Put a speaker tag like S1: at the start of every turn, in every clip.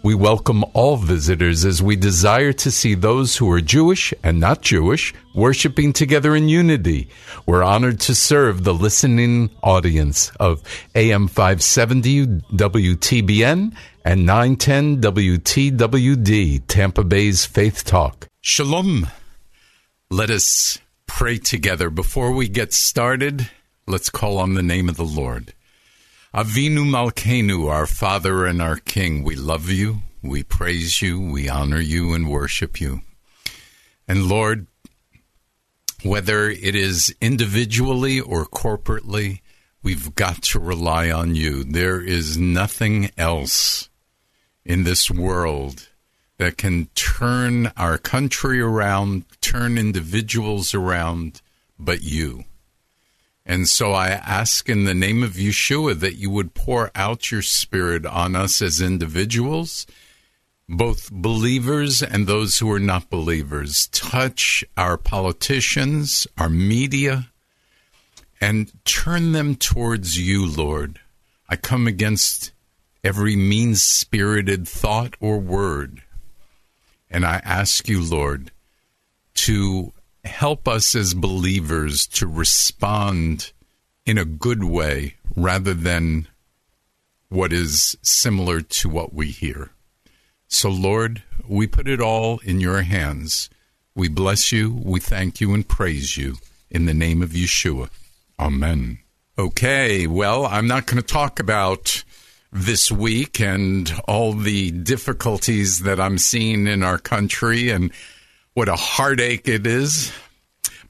S1: We welcome all visitors as we desire to see those who are Jewish and not Jewish worshiping together in unity. We're honored to serve the listening audience of AM 570 WTBN and 910 WTWD, Tampa Bay's Faith Talk. Shalom. Let us pray together. Before we get started, let's call on the name of the Lord. Avinu Malkeinu, our Father and our King, we love you, we praise you, we honor you, and worship you. And Lord, whether it is individually or corporately, we've got to rely on you. There is nothing else in this world that can turn our country around, turn individuals around, but you. And so I ask in the name of Yeshua that you would pour out your spirit on us as individuals, both believers and those who are not believers. Touch our politicians, our media, and turn them towards you, Lord. I come against every mean spirited thought or word. And I ask you, Lord, to help us as believers to respond in a good way rather than what is similar to what we hear. So, Lord, we put it all in your hands. We bless you, we thank you, and praise you in the name of Yeshua. Amen. Okay, well, I'm not going to talk about this week and all the difficulties that I'm seeing in our country and what a heartache it is.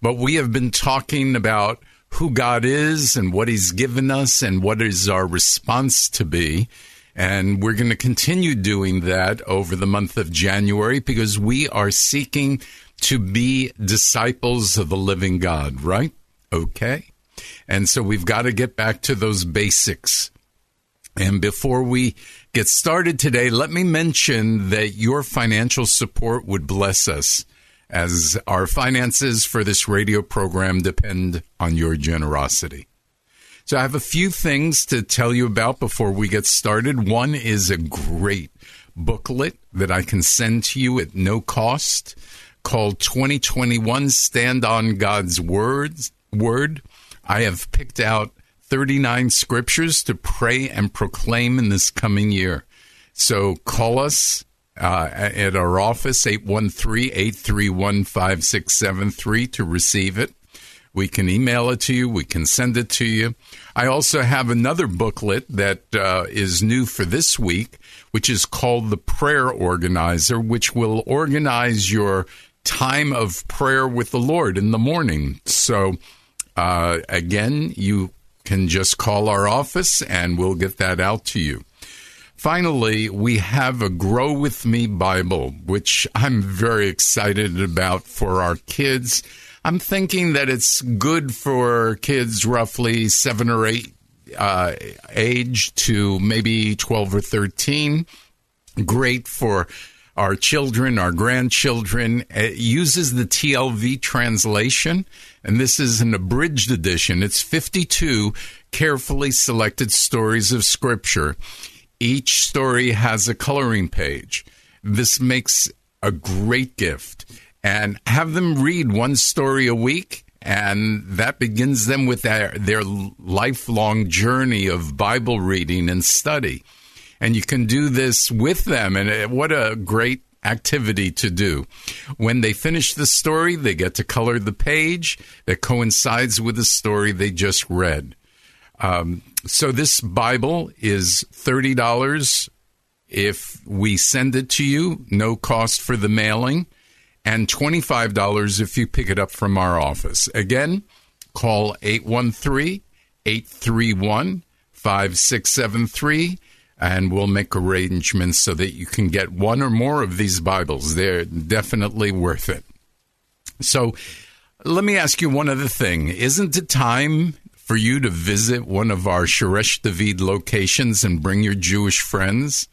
S1: But we have been talking about who God is and what He's given us and what is our response to be. And we're going to continue doing that over the month of January because we are seeking to be disciples of the living God, right? Okay. And so we've got to get back to those basics. And before we get started today, let me mention that your financial support would bless us as our finances for this radio program depend on your generosity. So I have a few things to tell you about before we get started. One is a great booklet that I can send to you at no cost called 2021 Stand on God's Words Word. I have picked out 39 scriptures to pray and proclaim in this coming year. So call us uh, at our office, 813 831 5673, to receive it. We can email it to you, we can send it to you. I also have another booklet that uh, is new for this week, which is called The Prayer Organizer, which will organize your time of prayer with the Lord in the morning. So, uh, again, you can just call our office and we'll get that out to you. Finally, we have a Grow With Me Bible, which I'm very excited about for our kids. I'm thinking that it's good for kids roughly seven or eight uh, age to maybe 12 or 13. Great for our children, our grandchildren. It uses the TLV translation, and this is an abridged edition. It's 52 carefully selected stories of Scripture. Each story has a coloring page. This makes a great gift. And have them read one story a week, and that begins them with their, their lifelong journey of Bible reading and study. And you can do this with them, and uh, what a great activity to do. When they finish the story, they get to color the page that coincides with the story they just read. Um, so this Bible is thirty dollars if we send it to you, no cost for the mailing, and twenty five dollars if you pick it up from our office. Again, call 813 831 5673 and we'll make arrangements so that you can get one or more of these Bibles. They're definitely worth it. So, let me ask you one other thing. Isn't it time for you to visit one of our Shoresh David locations and bring your Jewish friends?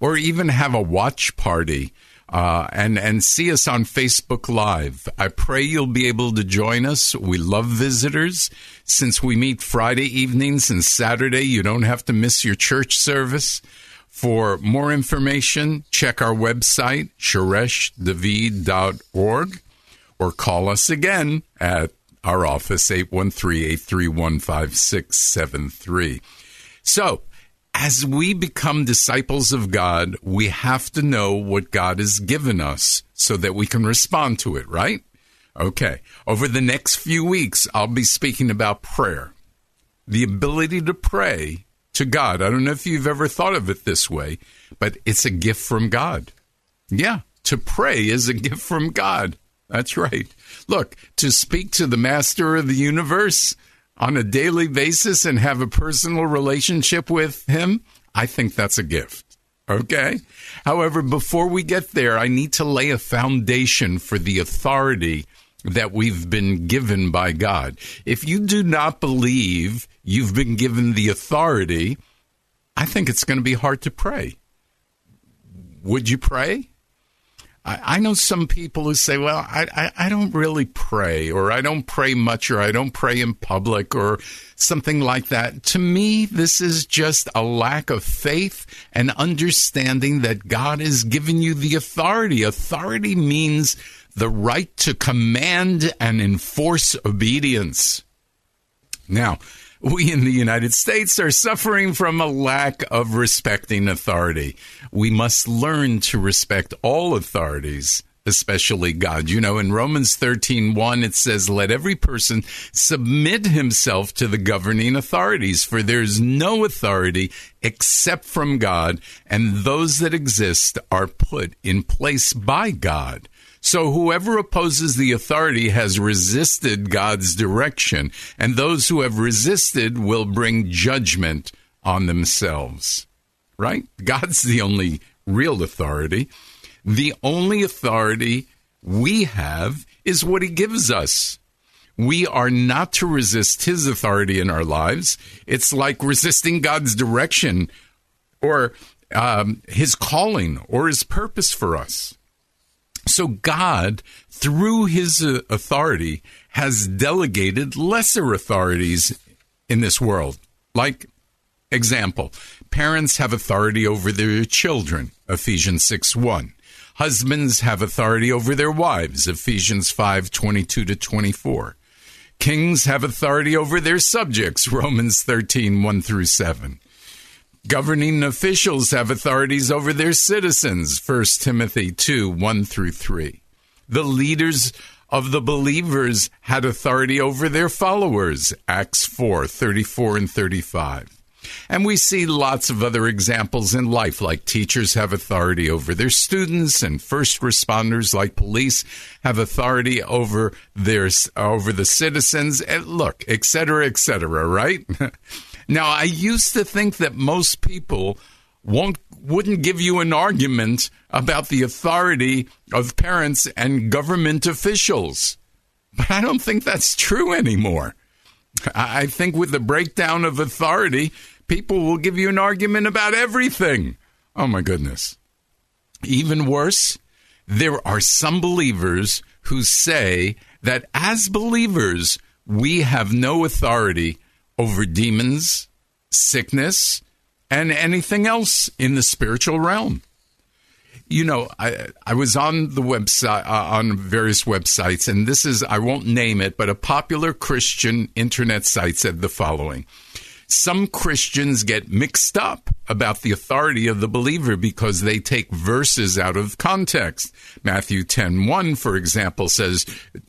S1: Or even have a watch party uh, and and see us on Facebook Live. I pray you'll be able to join us. We love visitors. Since we meet Friday evenings and Saturday, you don't have to miss your church service. For more information, check our website, shoreshdavid.org, or call us again at our office, 813 831 5673. So, as we become disciples of God, we have to know what God has given us so that we can respond to it, right? Okay. Over the next few weeks, I'll be speaking about prayer. The ability to pray to God. I don't know if you've ever thought of it this way, but it's a gift from God. Yeah, to pray is a gift from God. That's right. Look, to speak to the master of the universe, on a daily basis and have a personal relationship with Him, I think that's a gift. Okay? However, before we get there, I need to lay a foundation for the authority that we've been given by God. If you do not believe you've been given the authority, I think it's going to be hard to pray. Would you pray? I, I know some people who say, well, I, I, I don't really pray, or I don't pray much, or I don't pray in public, or something like that. To me, this is just a lack of faith and understanding that God has given you the authority. Authority means the right to command and enforce obedience. Now, we in the United States are suffering from a lack of respecting authority. We must learn to respect all authorities, especially God. You know, in Romans 13 1, it says, Let every person submit himself to the governing authorities, for there's no authority except from God, and those that exist are put in place by God. So whoever opposes the authority has resisted God's direction, and those who have resisted will bring judgment on themselves. Right? God's the only real authority. The only authority we have is what he gives us. We are not to resist his authority in our lives. It's like resisting God's direction or um, his calling or his purpose for us. So God, through his uh, authority, has delegated lesser authorities in this world. Like, example, parents have authority over their children, Ephesians 6 1. Husbands have authority over their wives, Ephesians 5 22 to 24. Kings have authority over their subjects, Romans 13 1 through 7. Governing officials have authorities over their citizens, 1 Timothy 2 1 through 3. The leaders of the believers had authority over their followers, Acts 4 34 and 35. And we see lots of other examples in life, like teachers have authority over their students, and first responders, like police, have authority over their over the citizens. And look, etc., etc. Right? Now, I used to think that most people won't wouldn't give you an argument about the authority of parents and government officials. But I don't think that's true anymore. I think with the breakdown of authority, people will give you an argument about everything. Oh my goodness. Even worse, there are some believers who say that as believers, we have no authority over demons, sickness, and anything else in the spiritual realm. You know, I I was on the website uh, on various websites, and this is I won't name it, but a popular Christian internet site said the following: some Christians get mixed up about the authority of the believer because they take verses out of context. Matthew 10:1 for example says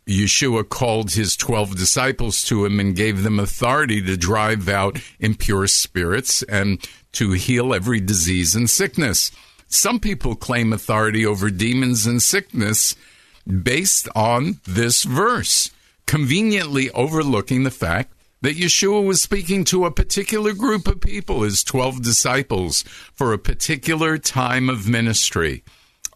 S1: Yeshua called his 12 disciples to him and gave them authority to drive out impure spirits and to heal every disease and sickness. Some people claim authority over demons and sickness based on this verse, conveniently overlooking the fact that Yeshua was speaking to a particular group of people, his 12 disciples, for a particular time of ministry.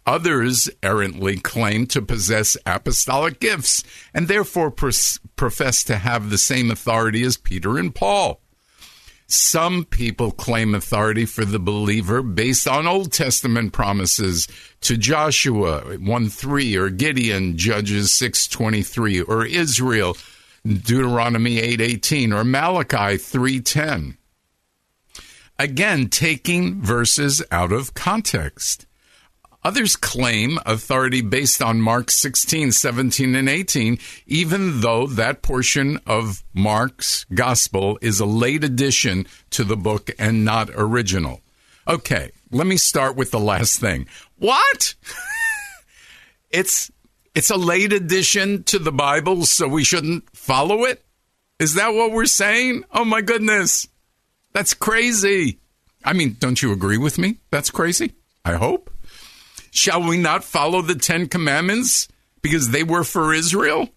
S1: Others errantly claim to possess apostolic gifts and therefore profess to have the same authority as Peter and Paul. Some people claim authority for the believer based on Old Testament promises to Joshua 1 3 or Gideon, Judges 6 23, or Israel, Deuteronomy 8:18 or Malachi 3:10. Again, taking verses out of context. Others claim authority based on Mark 16, 17, and 18, even though that portion of Mark's gospel is a late addition to the book and not original. Okay, let me start with the last thing. What? it's it's a late addition to the Bible, so we shouldn't follow it? Is that what we're saying? Oh my goodness. That's crazy. I mean, don't you agree with me? That's crazy. I hope. Shall we not follow the Ten Commandments because they were for Israel?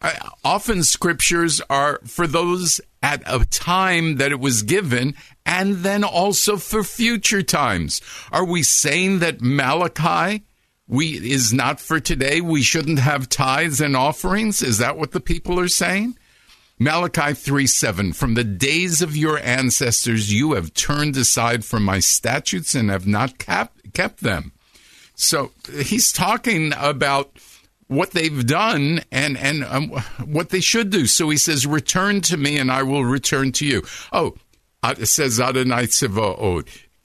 S1: I, often scriptures are for those at a time that it was given and then also for future times. Are we saying that Malachi we is not for today. We shouldn't have tithes and offerings. Is that what the people are saying? Malachi 3 7 From the days of your ancestors, you have turned aside from my statutes and have not kept, kept them. So he's talking about what they've done and, and um, what they should do. So he says, Return to me and I will return to you. Oh, uh, it says.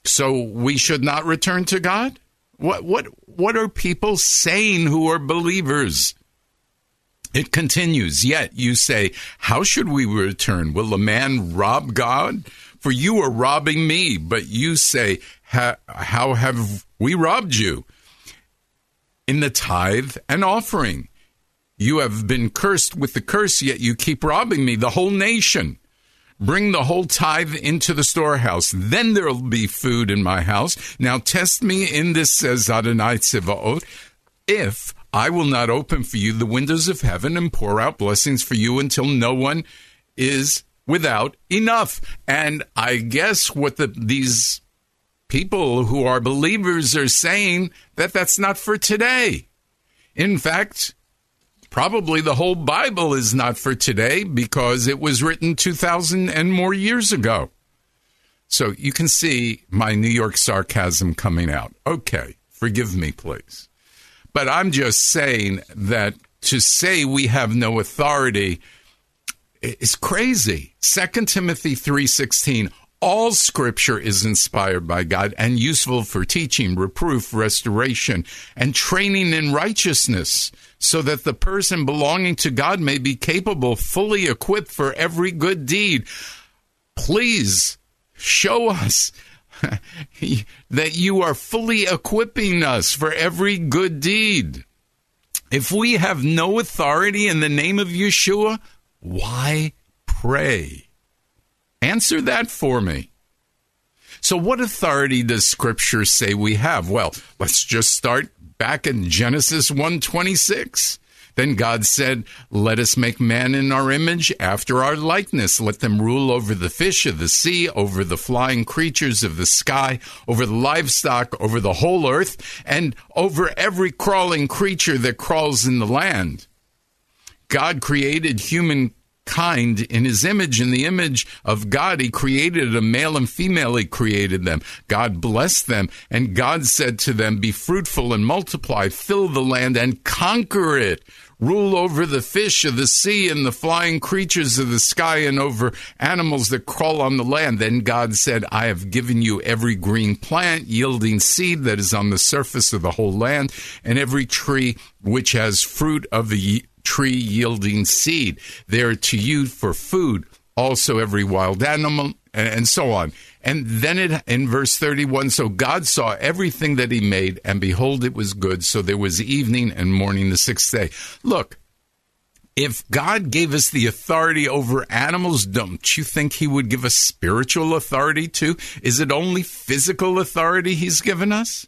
S1: So we should not return to God? What, what, what are people saying who are believers? It continues, yet you say, How should we return? Will a man rob God? For you are robbing me, but you say, How have we robbed you? In the tithe and offering. You have been cursed with the curse, yet you keep robbing me, the whole nation. Bring the whole tithe into the storehouse. Then there'll be food in my house. Now test me in this, uh, says Adonai Tzivaot, if I will not open for you the windows of heaven and pour out blessings for you until no one is without enough. And I guess what the, these people who are believers are saying that that's not for today. In fact, Probably the whole Bible is not for today because it was written 2,000 and more years ago. So you can see my New York sarcasm coming out. Okay, forgive me, please. But I'm just saying that to say we have no authority is crazy. 2 Timothy 3:16 all scripture is inspired by God and useful for teaching, reproof, restoration, and training in righteousness, so that the person belonging to God may be capable, fully equipped for every good deed. Please show us that you are fully equipping us for every good deed. If we have no authority in the name of Yeshua, why pray? Answer that for me. So, what authority does Scripture say we have? Well, let's just start back in Genesis 1:26. Then God said, Let us make man in our image, after our likeness. Let them rule over the fish of the sea, over the flying creatures of the sky, over the livestock, over the whole earth, and over every crawling creature that crawls in the land. God created human kind in his image. In the image of God, he created a male and female, he created them. God blessed them, and God said to them, Be fruitful and multiply, fill the land and conquer it. Rule over the fish of the sea and the flying creatures of the sky and over animals that crawl on the land. Then God said, I have given you every green plant yielding seed that is on the surface of the whole land, and every tree which has fruit of the tree yielding seed. They are to you for food. Also, every wild animal, and so on. And then it, in verse 31, so God saw everything that he made, and behold, it was good. So there was evening and morning the sixth day. Look, if God gave us the authority over animals, don't you think he would give us spiritual authority too? Is it only physical authority he's given us?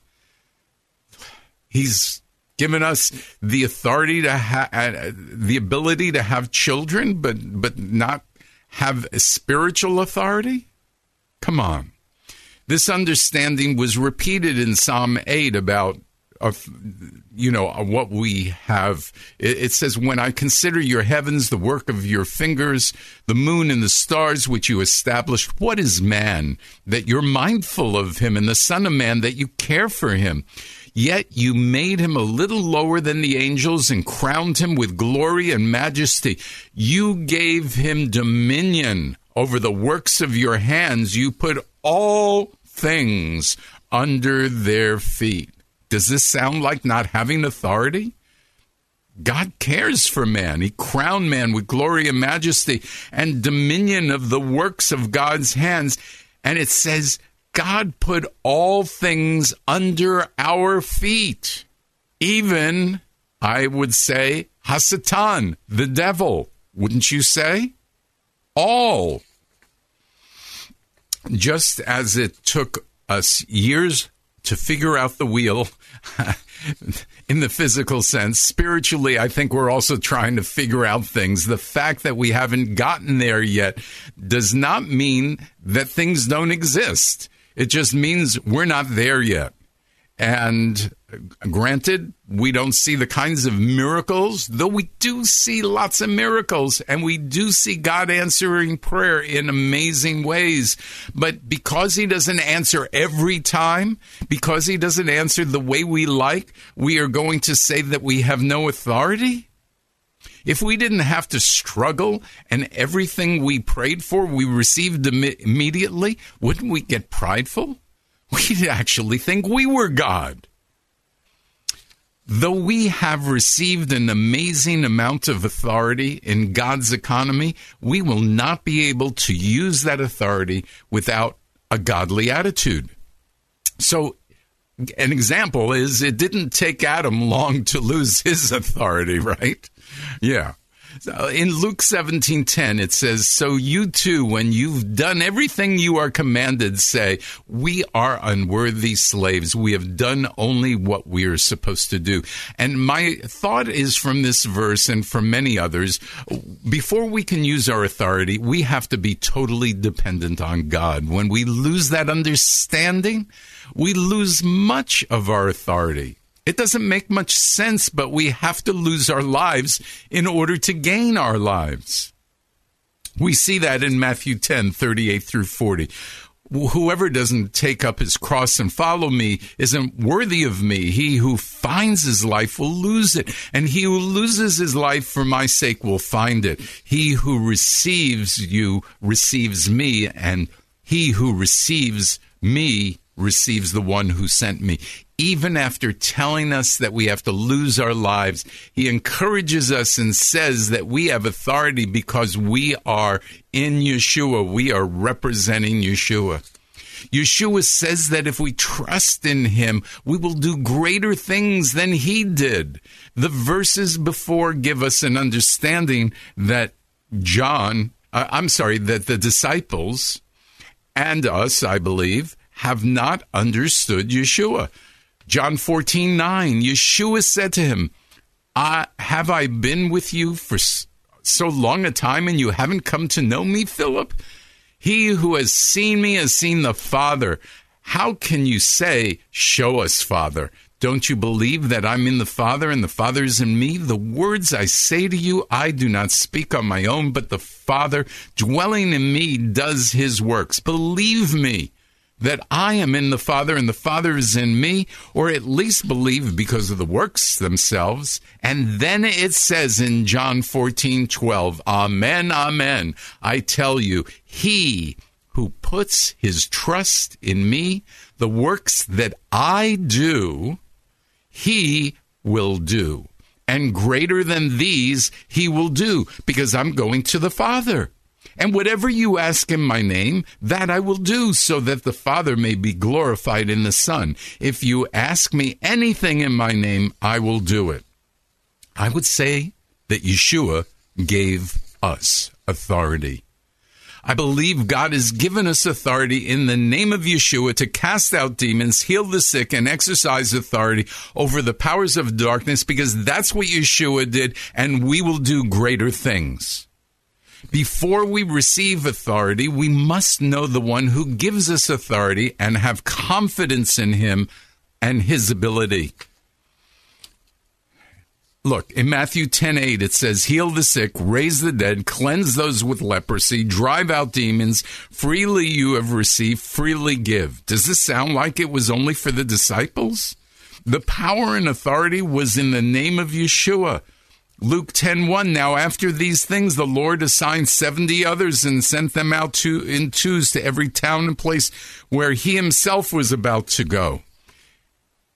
S1: He's given us the authority to have uh, the ability to have children, but but not have spiritual authority. Come on, this understanding was repeated in Psalm eight about. Of you know what we have it says when i consider your heavens the work of your fingers the moon and the stars which you established what is man that you're mindful of him and the son of man that you care for him Yet you made him a little lower than the angels and crowned him with glory and majesty. You gave him dominion over the works of your hands. You put all things under their feet. Does this sound like not having authority? God cares for man. He crowned man with glory and majesty and dominion of the works of God's hands. And it says, God put all things under our feet, even, I would say, Hasatan, the devil. Wouldn't you say? All. Just as it took us years to figure out the wheel in the physical sense, spiritually, I think we're also trying to figure out things. The fact that we haven't gotten there yet does not mean that things don't exist. It just means we're not there yet. And granted, we don't see the kinds of miracles, though we do see lots of miracles and we do see God answering prayer in amazing ways. But because He doesn't answer every time, because He doesn't answer the way we like, we are going to say that we have no authority? If we didn't have to struggle and everything we prayed for we received Im- immediately, wouldn't we get prideful? We'd actually think we were God. Though we have received an amazing amount of authority in God's economy, we will not be able to use that authority without a godly attitude. So, an example is it didn't take Adam long to lose his authority, right? Yeah. So in Luke 17:10 it says, "So you too when you've done everything you are commanded say, we are unworthy slaves. We have done only what we are supposed to do." And my thought is from this verse and from many others, before we can use our authority, we have to be totally dependent on God. When we lose that understanding, we lose much of our authority. It doesn't make much sense, but we have to lose our lives in order to gain our lives. We see that in Matthew 10, 38 through 40. Whoever doesn't take up his cross and follow me isn't worthy of me. He who finds his life will lose it, and he who loses his life for my sake will find it. He who receives you receives me, and he who receives me receives the one who sent me even after telling us that we have to lose our lives, he encourages us and says that we have authority because we are in Yeshua. We are representing Yeshua. Yeshua says that if we trust in him, we will do greater things than he did. The verses before give us an understanding that John, uh, I'm sorry, that the disciples and us, I believe, have not understood Yeshua. John 14, 9, Yeshua said to him, I, Have I been with you for so long a time and you haven't come to know me, Philip? He who has seen me has seen the Father. How can you say, Show us, Father? Don't you believe that I'm in the Father and the Father is in me? The words I say to you, I do not speak on my own, but the Father dwelling in me does his works. Believe me that I am in the Father and the Father is in me, or at least believe because of the works themselves. And then it says in John 14, 12, Amen, Amen. I tell you, he who puts his trust in me, the works that I do, he will do. And greater than these he will do, because I'm going to the Father. And whatever you ask in my name, that I will do, so that the Father may be glorified in the Son. If you ask me anything in my name, I will do it. I would say that Yeshua gave us authority. I believe God has given us authority in the name of Yeshua to cast out demons, heal the sick, and exercise authority over the powers of darkness because that's what Yeshua did, and we will do greater things. Before we receive authority, we must know the one who gives us authority and have confidence in him and his ability. Look, in Matthew 10 8, it says, Heal the sick, raise the dead, cleanse those with leprosy, drive out demons. Freely you have received, freely give. Does this sound like it was only for the disciples? The power and authority was in the name of Yeshua. Luke 10:1 Now after these things the Lord assigned 70 others and sent them out to in twos to every town and place where he himself was about to go.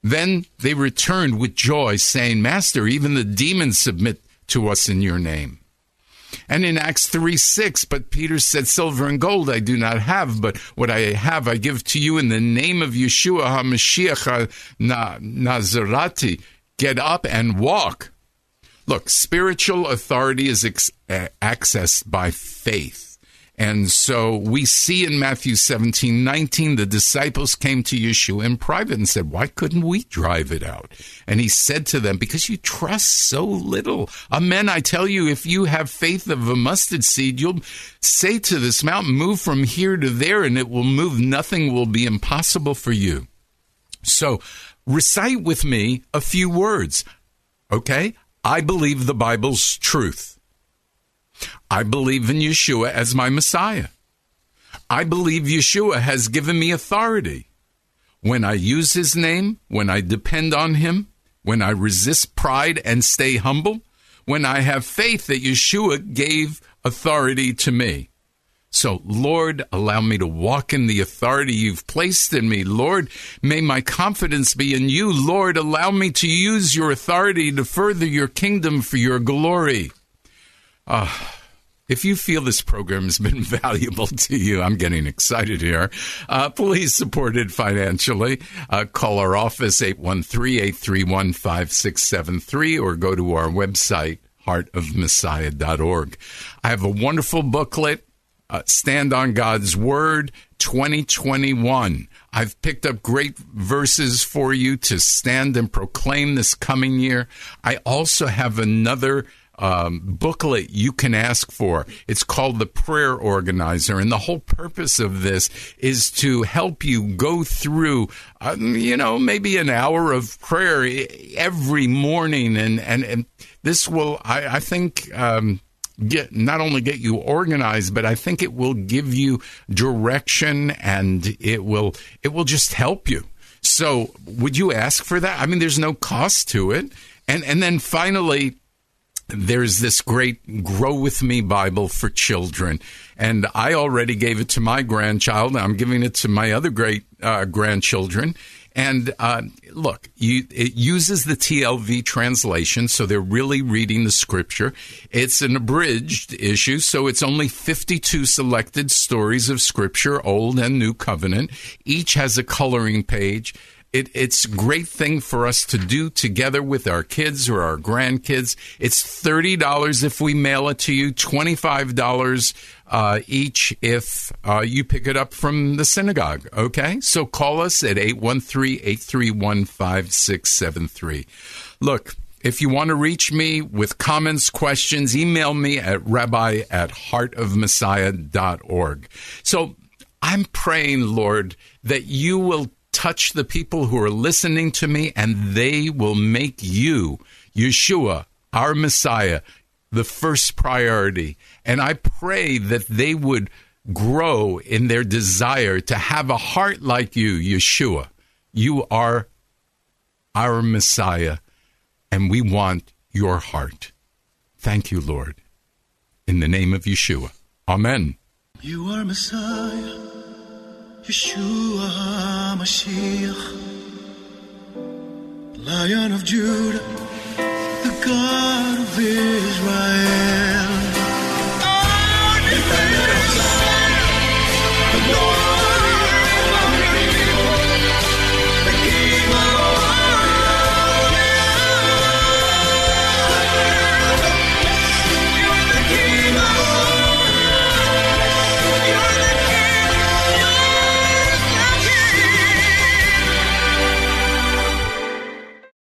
S1: Then they returned with joy, saying, Master, even the demons submit to us in your name. And in Acts 3 6, but Peter said, Silver and gold I do not have, but what I have I give to you in the name of Yeshua HaMashiach Nazarati. Get up and walk. Look, spiritual authority is ex- accessed by faith. And so we see in Matthew 17, 19, the disciples came to Yeshua in private and said, Why couldn't we drive it out? And he said to them, Because you trust so little. Amen. I tell you, if you have faith of a mustard seed, you'll say to this mountain, Move from here to there, and it will move. Nothing will be impossible for you. So recite with me a few words. Okay? I believe the Bible's truth. I believe in Yeshua as my Messiah. I believe Yeshua has given me authority. When I use his name, when I depend on him, when I resist pride and stay humble, when I have faith that Yeshua gave authority to me. So, Lord, allow me to walk in the authority you've placed in me. Lord, may my confidence be in you. Lord, allow me to use your authority to further your kingdom for your glory. Ah. If you feel this program has been valuable to you, I'm getting excited here. Uh, please support it financially. Uh, call our office 813-831-5673 or go to our website heartofmessiah.org. I have a wonderful booklet, uh, Stand on God's Word 2021. I've picked up great verses for you to stand and proclaim this coming year. I also have another um, booklet you can ask for. It's called the Prayer Organizer. And the whole purpose of this is to help you go through, um, you know, maybe an hour of prayer every morning. And, and, and this will, I, I think, um, get not only get you organized but i think it will give you direction and it will it will just help you so would you ask for that i mean there's no cost to it and and then finally there's this great Grow With Me Bible for children. And I already gave it to my grandchild. I'm giving it to my other great uh, grandchildren. And uh, look, you, it uses the TLV translation, so they're really reading the scripture. It's an abridged issue, so it's only 52 selected stories of scripture, Old and New Covenant. Each has a coloring page it, it's a great thing for us to do together with our kids or our grandkids. It's $30 if we mail it to you, $25 uh, each if uh, you pick it up from the synagogue. Okay? So call us at 813 831 5673. Look, if you want to reach me with comments, questions, email me at rabbi at heartofmessiah.org. So I'm praying, Lord, that you will touch the people who are listening to me, and they will make you, Yeshua, our Messiah, the first priority. And I pray that they would grow in their desire to have a heart like you, Yeshua. You are our Messiah, and we want your heart. Thank you, Lord. In the name of Yeshua. Amen.
S2: You are Messiah, Yeshua HaMashiach, Lion of Judah, the God of Israel. Bye.